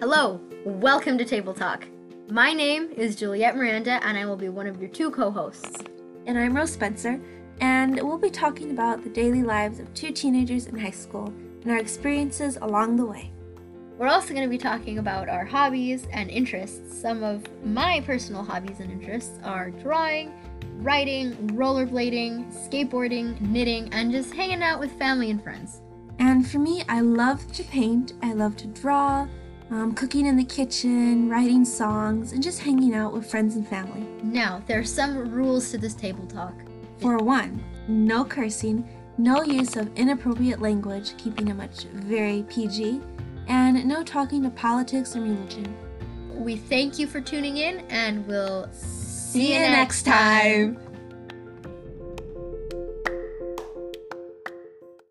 Hello, welcome to Table Talk. My name is Juliette Miranda, and I will be one of your two co hosts. And I'm Rose Spencer, and we'll be talking about the daily lives of two teenagers in high school and our experiences along the way. We're also going to be talking about our hobbies and interests. Some of my personal hobbies and interests are drawing, writing, rollerblading, skateboarding, knitting, and just hanging out with family and friends. And for me, I love to paint, I love to draw, um, cooking in the kitchen, writing songs, and just hanging out with friends and family. Now, there are some rules to this table talk. For one, no cursing, no use of inappropriate language, keeping it much very PG, and no talking to politics and religion. We thank you for tuning in, and we'll See you next time.